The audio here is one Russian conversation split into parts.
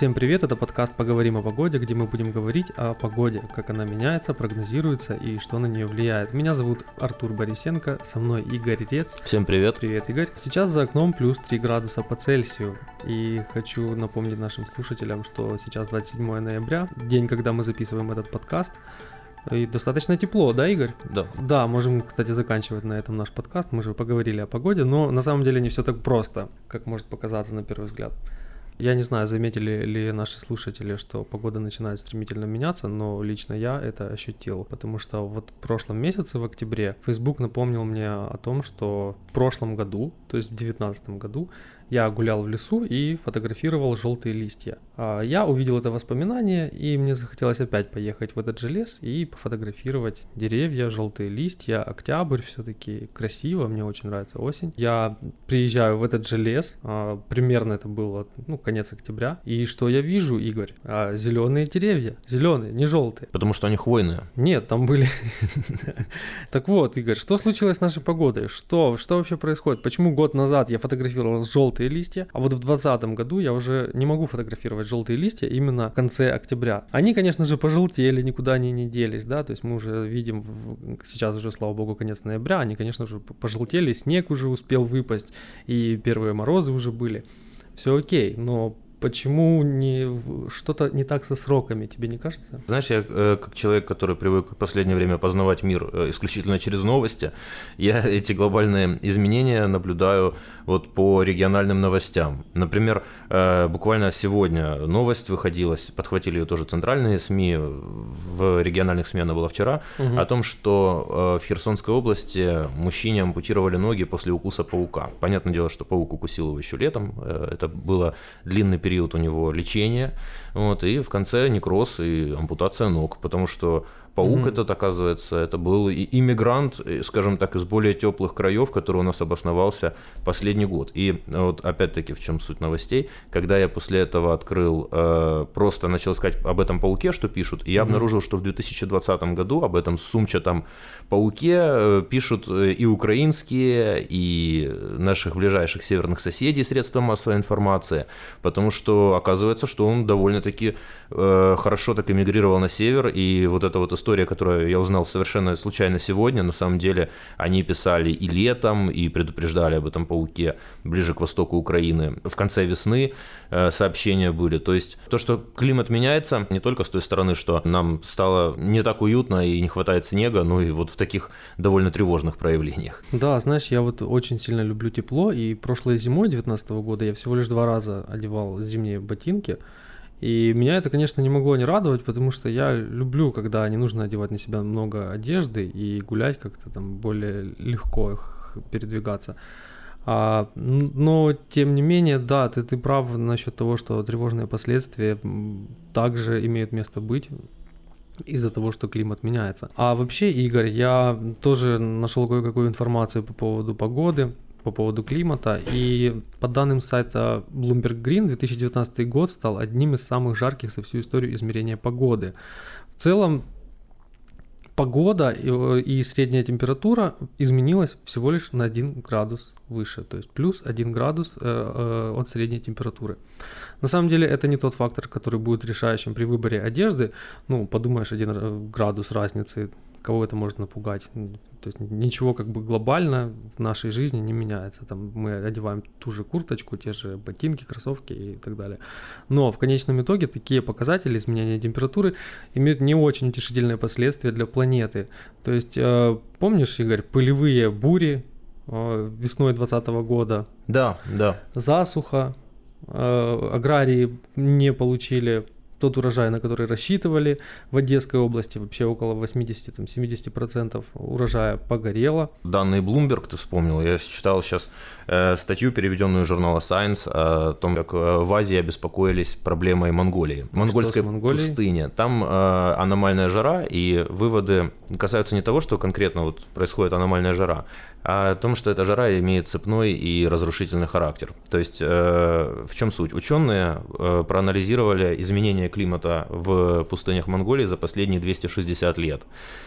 Всем привет, это подкаст «Поговорим о погоде», где мы будем говорить о погоде, как она меняется, прогнозируется и что на нее влияет. Меня зовут Артур Борисенко, со мной Игорь Рец. Всем привет. Привет, Игорь. Сейчас за окном плюс 3 градуса по Цельсию. И хочу напомнить нашим слушателям, что сейчас 27 ноября, день, когда мы записываем этот подкаст. И достаточно тепло, да, Игорь? Да. Да, можем, кстати, заканчивать на этом наш подкаст. Мы же поговорили о погоде, но на самом деле не все так просто, как может показаться на первый взгляд. Я не знаю, заметили ли наши слушатели, что погода начинает стремительно меняться, но лично я это ощутил, потому что вот в прошлом месяце, в октябре, Facebook напомнил мне о том, что в прошлом году, то есть в 2019 году, я гулял в лесу и фотографировал желтые листья. А, я увидел это воспоминание, и мне захотелось опять поехать в этот же лес и пофотографировать деревья, желтые листья, октябрь все-таки красиво, мне очень нравится осень. Я приезжаю в этот же лес, а, примерно это было, ну, конец октября, и что я вижу, Игорь? А, зеленые деревья, зеленые, не желтые. Потому что они хвойные. Нет, там были... Так вот, Игорь, что случилось с нашей погодой? Что, что вообще происходит? Почему год назад я фотографировал желтые желтые листья, а вот в 2020 году я уже не могу фотографировать желтые листья именно в конце октября. Они, конечно же, пожелтели, никуда они не делись, да, то есть мы уже видим, сейчас уже, слава богу, конец ноября, они, конечно же, пожелтели, снег уже успел выпасть, и первые морозы уже были. Все окей, но Почему не что-то не так со сроками, тебе не кажется? Знаешь, я э, как человек, который привык в последнее время познавать мир э, исключительно через новости, я эти глобальные изменения наблюдаю вот по региональным новостям. Например, э, буквально сегодня новость выходилась, подхватили ее тоже центральные СМИ, в региональных СМИ она была вчера, угу. о том, что в Херсонской области мужчине ампутировали ноги после укуса паука. Понятное дело, что паук укусил его еще летом, это было длинный период период у него лечения, вот, и в конце некроз и ампутация ног, потому что Паук mm-hmm. этот, оказывается, это был и иммигрант, скажем так, из более теплых краев, который у нас обосновался последний год. И вот опять-таки в чем суть новостей, когда я после этого открыл, э, просто начал искать об этом пауке, что пишут, и я mm-hmm. обнаружил, что в 2020 году об этом сумчатом пауке э, пишут э, и украинские, и наших ближайших северных соседей средства массовой информации, потому что оказывается, что он довольно-таки э, хорошо так эмигрировал на север, и вот эта вот история, которую я узнал совершенно случайно сегодня, на самом деле они писали и летом, и предупреждали об этом пауке ближе к востоку Украины. В конце весны э, сообщения были. То есть то, что климат меняется, не только с той стороны, что нам стало не так уютно и не хватает снега, но и вот в таких довольно тревожных проявлениях. Да, знаешь, я вот очень сильно люблю тепло, и прошлой зимой 2019 года я всего лишь два раза одевал зимние ботинки, и меня это, конечно, не могло не радовать, потому что я люблю, когда не нужно одевать на себя много одежды и гулять как-то там более легко передвигаться. А, но, тем не менее, да, ты, ты прав насчет того, что тревожные последствия также имеют место быть из-за того, что климат меняется. А вообще, Игорь, я тоже нашел кое-какую информацию по поводу погоды по поводу климата. И по данным сайта Bloomberg Green, 2019 год стал одним из самых жарких за всю историю измерения погоды. В целом, погода и средняя температура изменилась всего лишь на 1 градус выше, то есть плюс 1 градус э, э, от средней температуры. На самом деле это не тот фактор, который будет решающим при выборе одежды. Ну, подумаешь, 1 градус разницы кого это может напугать. То есть ничего как бы глобально в нашей жизни не меняется. Там мы одеваем ту же курточку, те же ботинки, кроссовки и так далее. Но в конечном итоге такие показатели изменения температуры имеют не очень утешительные последствия для планеты. То есть э, помнишь, Игорь, пылевые бури э, весной 2020 года? Да, да. Засуха, э, аграрии не получили тот урожай, на который рассчитывали. В Одесской области вообще около 80-70% урожая погорело. Данные Bloomberg ты вспомнил. Я читал сейчас э, статью, переведенную из журнала Science, о том, как э, в Азии обеспокоились проблемой Монголии. Монгольской пустыни. Там э, аномальная жара, и выводы касаются не того, что конкретно вот происходит аномальная жара, о том, что эта жара имеет цепной и разрушительный характер. То есть э, в чем суть? Ученые э, проанализировали изменения климата в пустынях Монголии за последние 260 лет.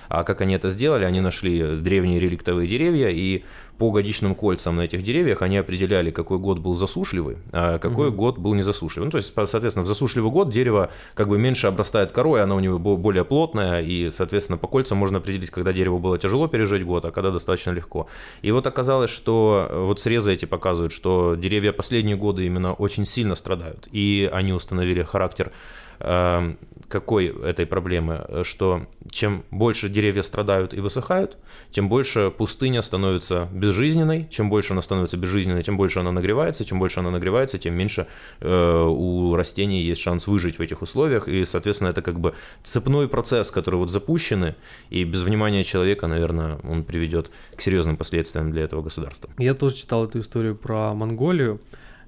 А как они это сделали? Они нашли древние реликтовые деревья и по годичным кольцам на этих деревьях они определяли, какой год был засушливый, а какой угу. год был не засушливый. Ну, то есть, соответственно, в засушливый год дерево как бы меньше обрастает корой, оно у него более плотное, и, соответственно, по кольцам можно определить, когда дерево было тяжело пережить год, а когда достаточно легко. И вот оказалось, что вот срезы эти показывают, что деревья последние годы именно очень сильно страдают, и они установили характер какой этой проблемы, что чем больше деревья страдают и высыхают, тем больше пустыня становится безжизненной, чем больше она становится безжизненной, тем больше она нагревается, чем больше она нагревается, тем меньше э, у растений есть шанс выжить в этих условиях, и, соответственно, это как бы цепной процесс, который вот запущены, и без внимания человека, наверное, он приведет к серьезным последствиям для этого государства. Я тоже читал эту историю про Монголию,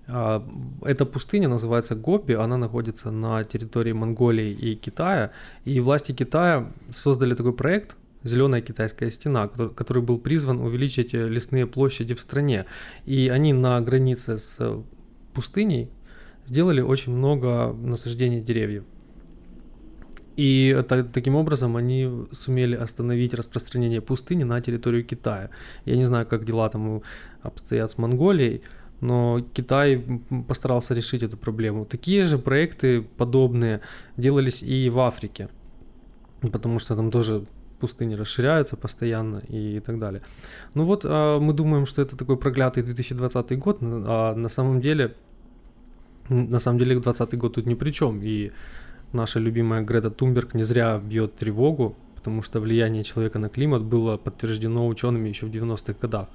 эта пустыня называется Гоби, она находится на территории Монголии и Китая, и власти Китая создали такой проект «Зеленая китайская стена», который был призван увеличить лесные площади в стране. И они на границе с пустыней сделали очень много насаждений деревьев. И таким образом они сумели остановить распространение пустыни на территорию Китая. Я не знаю, как дела там обстоят с Монголией, но Китай постарался решить эту проблему. Такие же проекты подобные делались и в Африке, потому что там тоже пустыни расширяются постоянно и так далее. Ну вот а, мы думаем, что это такой проклятый 2020 год, а на самом деле, на самом деле 2020 год тут ни при чем. И наша любимая Грета Тумберг не зря бьет тревогу, потому что влияние человека на климат было подтверждено учеными еще в 90-х годах.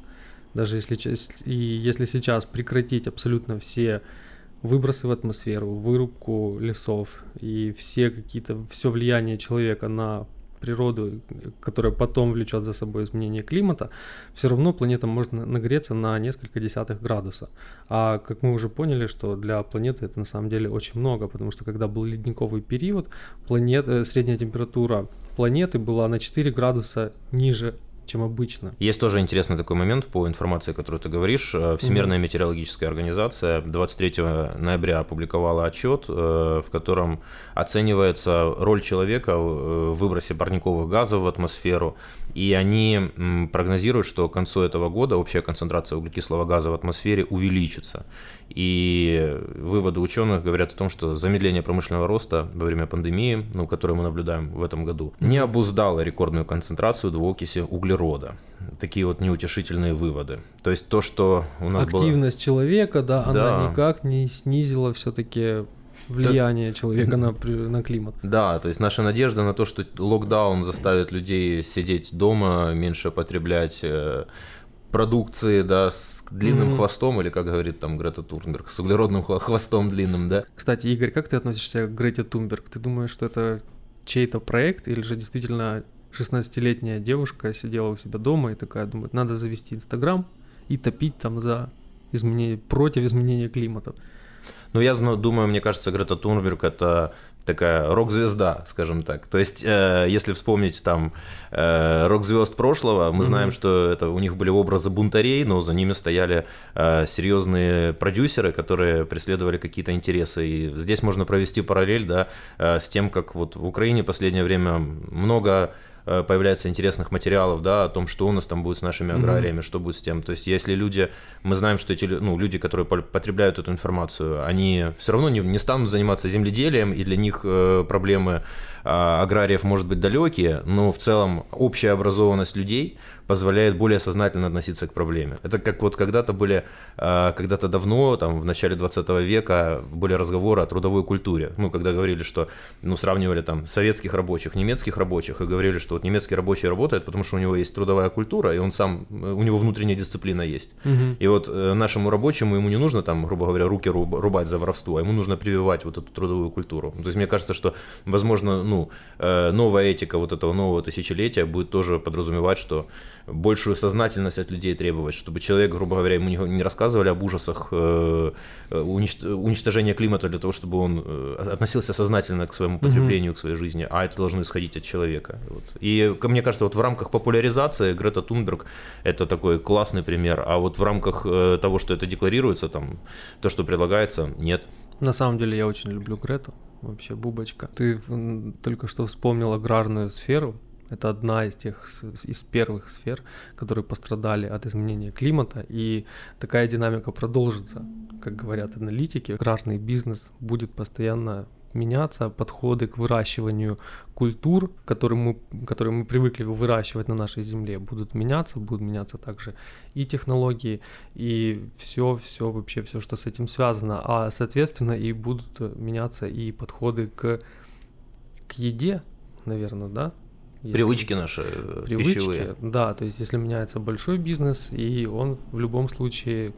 Даже если, и если сейчас прекратить абсолютно все выбросы в атмосферу, вырубку лесов и все какие-то, все влияние человека на природу, которое потом влечет за собой изменение климата, все равно планета может нагреться на несколько десятых градуса. А как мы уже поняли, что для планеты это на самом деле очень много, потому что когда был ледниковый период, планета, средняя температура планеты была на 4 градуса ниже чем обычно. Есть тоже интересный такой момент по информации, которую ты говоришь. Э, Всемирная mm-hmm. метеорологическая организация 23 ноября опубликовала отчет, э, в котором оценивается роль человека в выбросе парниковых газов в атмосферу. И они прогнозируют, что к концу этого года общая концентрация углекислого газа в атмосфере увеличится. И выводы ученых говорят о том, что замедление промышленного роста во время пандемии, ну, которую мы наблюдаем в этом году, не обуздало рекордную концентрацию двуокиси углерода. Такие вот неутешительные выводы. То есть то, что у нас Активность было... человека, да, да, она никак не снизила все-таки влияние так... человека на, на климат. Да, то есть наша надежда на то, что локдаун заставит людей сидеть дома, меньше потреблять э, продукции, да, с длинным mm-hmm. хвостом, или как говорит там Грета Турнберг, с углеродным хвостом длинным, да. Кстати, Игорь, как ты относишься к Грете Тунберг? Ты думаешь, что это чей-то проект, или же действительно 16-летняя девушка сидела у себя дома и такая думает, надо завести Инстаграм и топить там за изменение, против изменения климата? Ну, я думаю, мне кажется, Грета Тунберг это такая рок-звезда, скажем так. То есть, э, если вспомнить там э, рок-звезд прошлого, мы mm-hmm. знаем, что это у них были образы бунтарей, но за ними стояли э, серьезные продюсеры, которые преследовали какие-то интересы. И здесь можно провести параллель, да, э, с тем, как вот в Украине в последнее время много появляется интересных материалов, да, о том, что у нас там будет с нашими аграриями, mm-hmm. что будет с тем. То есть, если люди, мы знаем, что эти, ну, люди, которые потребляют эту информацию, они все равно не, не станут заниматься земледелием, и для них э, проблемы э, аграриев, может быть, далекие, но в целом общая образованность людей позволяет более сознательно относиться к проблеме. Это как вот когда-то были, а, когда-то давно, там, в начале 20 века были разговоры о трудовой культуре. Ну, когда говорили, что, ну, сравнивали там советских рабочих, немецких рабочих, и говорили, что вот немецкий рабочий работает, потому что у него есть трудовая культура, и он сам, у него внутренняя дисциплина есть. Угу. И вот э, нашему рабочему ему не нужно там, грубо говоря, руки рубать за воровство, а ему нужно прививать вот эту трудовую культуру. То есть мне кажется, что, возможно, ну, э, новая этика вот этого нового тысячелетия будет тоже подразумевать, что большую сознательность от людей требовать, чтобы человек, грубо говоря, ему не рассказывали об ужасах э, э, уничтожения климата для того, чтобы он э, относился сознательно к своему потреблению, mm-hmm. к своей жизни, а это должно исходить от человека. Вот. И мне кажется, вот в рамках популяризации Грета Тунберг это такой классный пример, а вот в рамках того, что это декларируется, там, то, что предлагается, нет. На самом деле я очень люблю Грету, вообще бубочка. Ты только что вспомнил аграрную сферу, Это одна из тех, из первых сфер, которые пострадали от изменения климата, и такая динамика продолжится. Как говорят аналитики, аграрный бизнес будет постоянно меняться, подходы к выращиванию культур, которые мы, которые мы привыкли выращивать на нашей земле, будут меняться, будут меняться также и технологии, и все, все вообще, все, что с этим связано, а соответственно и будут меняться и подходы к, к еде, наверное, да, если привычки наши э, привычки, пищевые. Да, то есть если меняется большой бизнес, и он в любом случае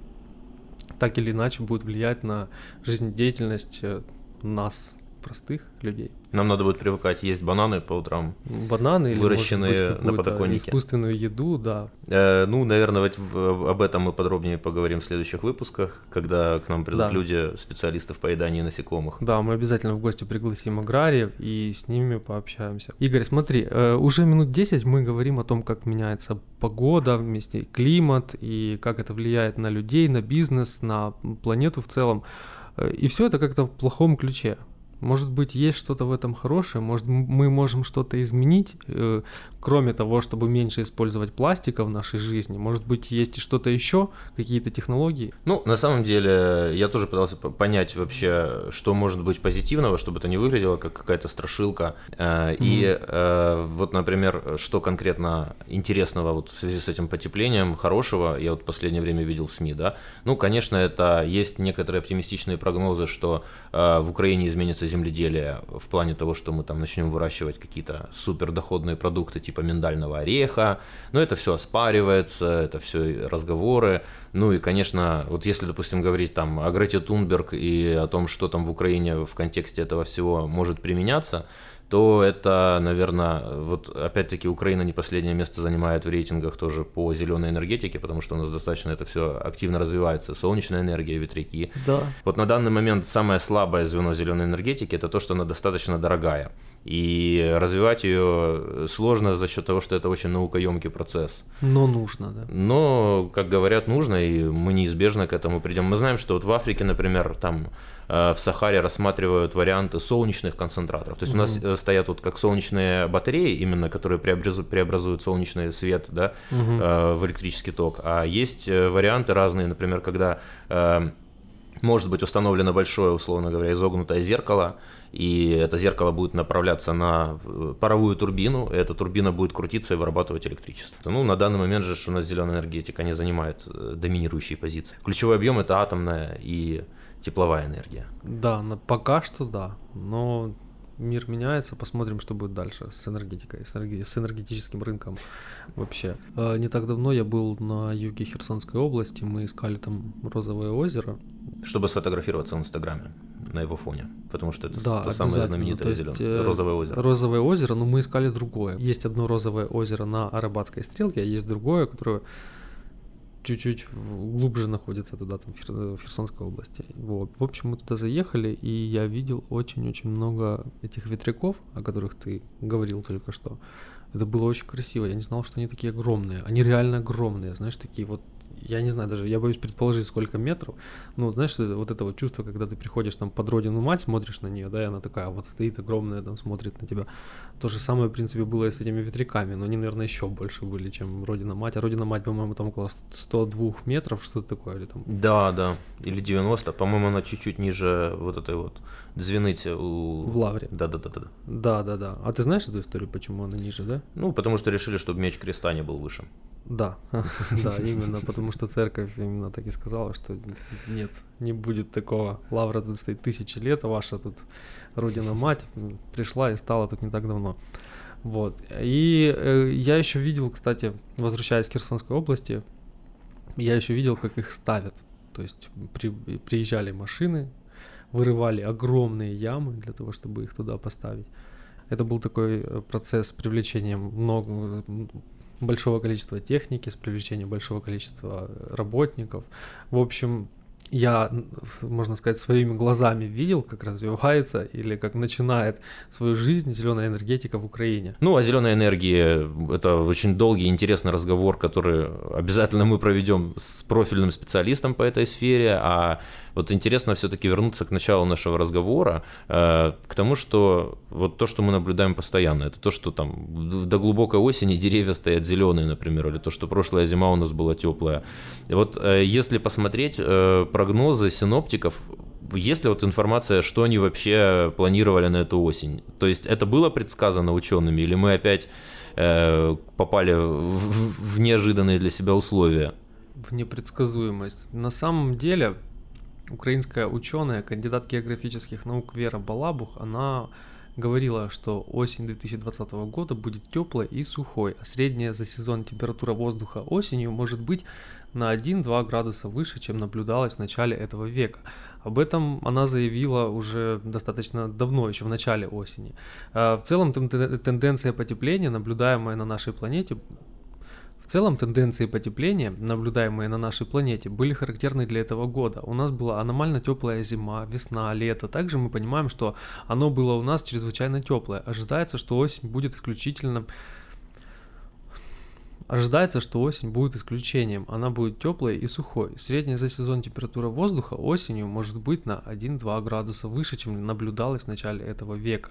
так или иначе будет влиять на жизнедеятельность э, нас, простых людей. Нам надо будет привыкать есть бананы по утрам. Бананы выращенные или, быть, на подоконнике. Искусственную еду, да. Э, ну, наверное, в, об этом мы подробнее поговорим в следующих выпусках, когда к нам придут да. люди, специалисты в поедании насекомых. Да, мы обязательно в гости пригласим аграриев и с ними пообщаемся. Игорь, смотри, э, уже минут 10 мы говорим о том, как меняется погода, вместе климат и как это влияет на людей, на бизнес, на планету в целом. Э, и все это как-то в плохом ключе. Может быть, есть что-то в этом хорошее, может, мы можем что-то изменить, э, кроме того, чтобы меньше использовать пластика в нашей жизни. Может быть, есть и что-то еще, какие-то технологии? Ну, на самом деле, я тоже пытался понять вообще, что может быть позитивного, чтобы это не выглядело как какая-то страшилка. Mm-hmm. И э, вот, например, что конкретно интересного вот в связи с этим потеплением, хорошего, я вот в последнее время видел в СМИ, да. Ну, конечно, это есть некоторые оптимистичные прогнозы, что в Украине изменится земледелия в плане того, что мы там начнем выращивать какие-то супердоходные продукты типа миндального ореха, но это все оспаривается, это все разговоры. Ну и, конечно, вот если, допустим, говорить там о Грете Тунберг и о том, что там в Украине в контексте этого всего может применяться, то это, наверное, вот опять-таки Украина не последнее место занимает в рейтингах тоже по зеленой энергетике, потому что у нас достаточно это все активно развивается. Солнечная энергия, ветряки. Да. Вот на данный момент самое слабое звено зеленой энергетики это то, что она достаточно дорогая. И развивать ее сложно за счет того, что это очень наукоемкий процесс. Но нужно, да. Но, как говорят, нужно, и мы неизбежно к этому придем. Мы знаем, что вот в Африке, например, там в Сахаре рассматривают варианты солнечных концентраторов. То есть угу. у нас э, стоят вот как солнечные батареи, именно которые преобразуют, преобразуют солнечный свет да, угу. в электрический ток. А есть варианты разные, например, когда может быть установлено большое, условно говоря, изогнутое зеркало, и это зеркало будет направляться на паровую турбину, и эта турбина будет крутиться и вырабатывать электричество. Ну, на данный момент же у нас зеленая энергетика не занимает доминирующие позиции. Ключевой объем это атомная и тепловая энергия. Да, пока что да, но мир меняется, посмотрим, что будет дальше с энергетикой, с, энерги- с энергетическим рынком вообще. А, не так давно я был на юге Херсонской области, мы искали там розовое озеро. Чтобы сфотографироваться в Инстаграме на его фоне, потому что это да, то самое знаменитое есть, э, розовое озеро. Розовое озеро, но мы искали другое. Есть одно розовое озеро на Арабатской стрелке, а есть другое, которое чуть-чуть глубже находится туда, там, в Херсонской области. Вот. В общем, мы туда заехали, и я видел очень-очень много этих ветряков, о которых ты говорил только что. Это было очень красиво. Я не знал, что они такие огромные. Они реально огромные, знаешь, такие вот я не знаю, даже я боюсь предположить, сколько метров. Ну, знаешь, вот это вот чувство, когда ты приходишь там под родину мать, смотришь на нее, да, и она такая вот стоит огромная, там смотрит на тебя. То же самое, в принципе, было и с этими ветряками, но они, наверное, еще больше были, чем родина мать. А родина мать, по-моему, там около 102 метров, что-то такое, или там. Да, да, или 90, по-моему, она чуть-чуть ниже вот этой вот звеныти у... В лавре. Да, да, да, да. Да, да, да. А ты знаешь эту историю, почему она ниже, да? Ну, потому что решили, чтобы меч креста не был выше. Да, да, именно, потому что церковь именно так и сказала, что нет, не будет такого. Лавра тут стоит тысячи лет, а ваша тут родина мать пришла и стала тут не так давно. Вот. И э, я еще видел, кстати, возвращаясь к Херсонской области, я еще видел, как их ставят. То есть при, приезжали машины, вырывали огромные ямы для того, чтобы их туда поставить. Это был такой э, процесс привлечения много, большого количества техники, с привлечением большого количества работников. В общем, я, можно сказать, своими глазами видел, как развивается или как начинает свою жизнь зеленая энергетика в Украине. Ну, о зеленой энергии это очень долгий интересный разговор, который обязательно мы проведем с профильным специалистом по этой сфере, а вот интересно все-таки вернуться к началу нашего разговора, э, к тому, что вот то, что мы наблюдаем постоянно, это то, что там до глубокой осени деревья стоят зеленые, например, или то, что прошлая зима у нас была теплая. И вот э, если посмотреть э, прогнозы синоптиков, есть ли вот информация, что они вообще планировали на эту осень? То есть это было предсказано учеными, или мы опять э, попали в, в неожиданные для себя условия? В непредсказуемость. На самом деле украинская ученая, кандидат географических наук Вера Балабух, она говорила, что осень 2020 года будет теплой и сухой, а средняя за сезон температура воздуха осенью может быть на 1-2 градуса выше, чем наблюдалось в начале этого века. Об этом она заявила уже достаточно давно, еще в начале осени. А, в целом тенденция потепления, наблюдаемая на нашей планете, целом тенденции потепления, наблюдаемые на нашей планете, были характерны для этого года. У нас была аномально теплая зима, весна, лето. Также мы понимаем, что оно было у нас чрезвычайно теплое. Ожидается, что осень будет исключительно Ожидается, что осень будет исключением. Она будет теплой и сухой. Средняя за сезон температура воздуха осенью может быть на 1-2 градуса выше, чем наблюдалось в начале этого века.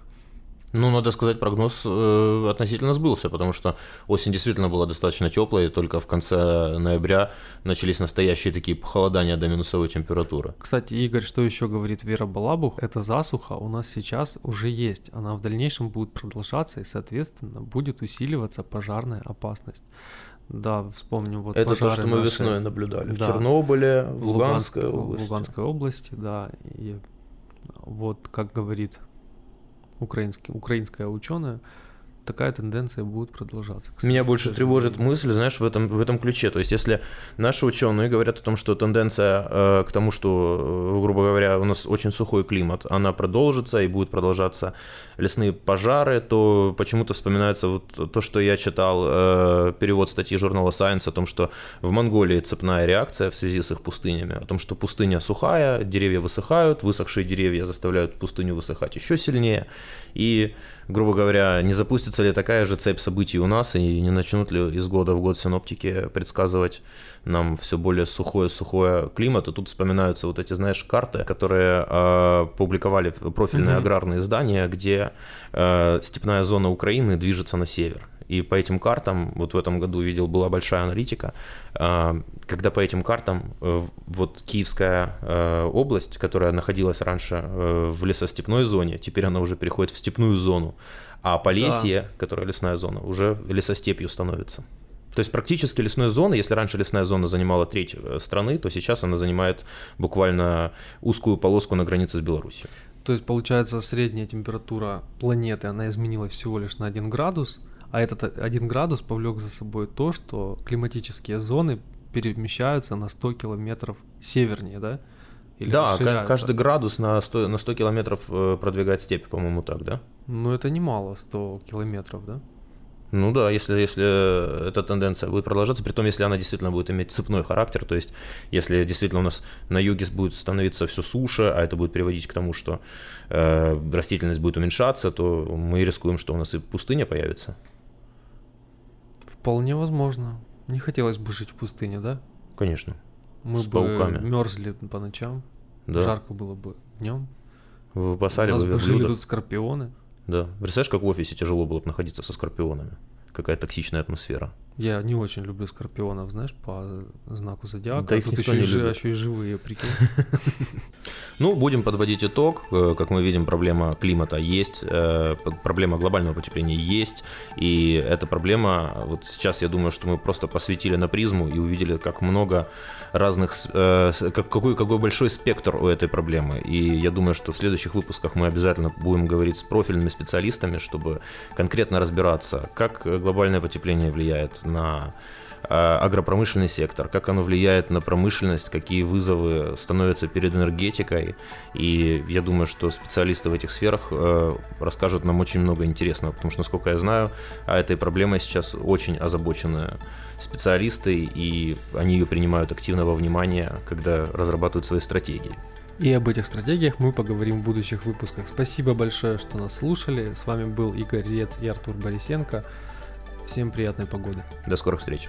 Ну, надо сказать, прогноз э, относительно сбылся, потому что осень действительно была достаточно теплой, и только в конце ноября начались настоящие такие похолодания до минусовой температуры. Кстати, Игорь, что еще говорит Вера Балабух? Эта засуха у нас сейчас уже есть, она в дальнейшем будет продолжаться, и, соответственно, будет усиливаться пожарная опасность. Да, вспомним вот Это то, что мы наши... весной наблюдали да. в Чернобыле, в Луганской Луганск, области. В Луганской области, да. И вот, как говорит украинский, украинская ученая, такая тенденция будет продолжаться. Меня больше тревожит мысль, знаешь, в этом, в этом ключе. То есть, если наши ученые говорят о том, что тенденция э, к тому, что, э, грубо говоря, у нас очень сухой климат, она продолжится и будет продолжаться лесные пожары, то почему-то вспоминается вот то, что я читал, э, перевод статьи журнала Science о том, что в Монголии цепная реакция в связи с их пустынями, о том, что пустыня сухая, деревья высыхают, высохшие деревья заставляют пустыню высыхать еще сильнее, и грубо говоря, не запустится ли такая же цепь событий у нас, и не начнут ли из года в год синоптики предсказывать нам все более сухое-сухое климат. И тут вспоминаются вот эти, знаешь, карты, которые э, публиковали профильные угу. аграрные издания, где э, степная зона Украины движется на север. И по этим картам, вот в этом году видел, была большая аналитика, а, когда по этим картам э, вот Киевская э, область, которая находилась раньше э, в лесостепной зоне, теперь она уже переходит в степную зону, а Полесье, да. которая лесная зона, уже лесостепью становится. То есть практически лесная зона, если раньше лесная зона занимала треть страны, то сейчас она занимает буквально узкую полоску на границе с Беларусью. То есть получается средняя температура планеты, она изменилась всего лишь на 1 градус, а этот один градус повлек за собой то, что климатические зоны перемещаются на 100 километров севернее, да? Или да, каждый градус на 100, на 100 километров э, продвигает степь, по-моему, так, да? Ну, это немало, 100 километров, да? Ну да, если, если эта тенденция будет продолжаться, при том, если она действительно будет иметь цепной характер, то есть если действительно у нас на юге будет становиться все суше, а это будет приводить к тому, что э, растительность будет уменьшаться, то мы рискуем, что у нас и пустыня появится. Вполне возможно. Не хотелось бы жить в пустыне, да? Конечно. Мы С бы пауками. мерзли по ночам. Да. Жарко было бы днем. Вы нас бы жили тут скорпионы. Да. Представляешь, как в офисе тяжело было бы находиться со скорпионами? Какая токсичная атмосфера. Я не очень люблю скорпионов, знаешь, по знаку зодиака. Да, их тут еще, и, еще и живые, прикинь. Ну, будем подводить итог. Э, как мы видим, проблема климата есть, э, проблема глобального потепления есть, и эта проблема, вот сейчас я думаю, что мы просто посветили на призму и увидели, как много разных, э, как, какой, какой большой спектр у этой проблемы. И я думаю, что в следующих выпусках мы обязательно будем говорить с профильными специалистами, чтобы конкретно разбираться, как глобальное потепление влияет на а, агропромышленный сектор, как оно влияет на промышленность, какие вызовы становятся перед энергетикой. И я думаю, что специалисты в этих сферах э, расскажут нам очень много интересного, потому что, насколько я знаю, а этой проблемой сейчас очень озабочены специалисты, и они ее принимают активно во внимание, когда разрабатывают свои стратегии. И об этих стратегиях мы поговорим в будущих выпусках. Спасибо большое, что нас слушали. С вами был Игорь Рец и Артур Борисенко. Всем приятной погоды. До скорых встреч.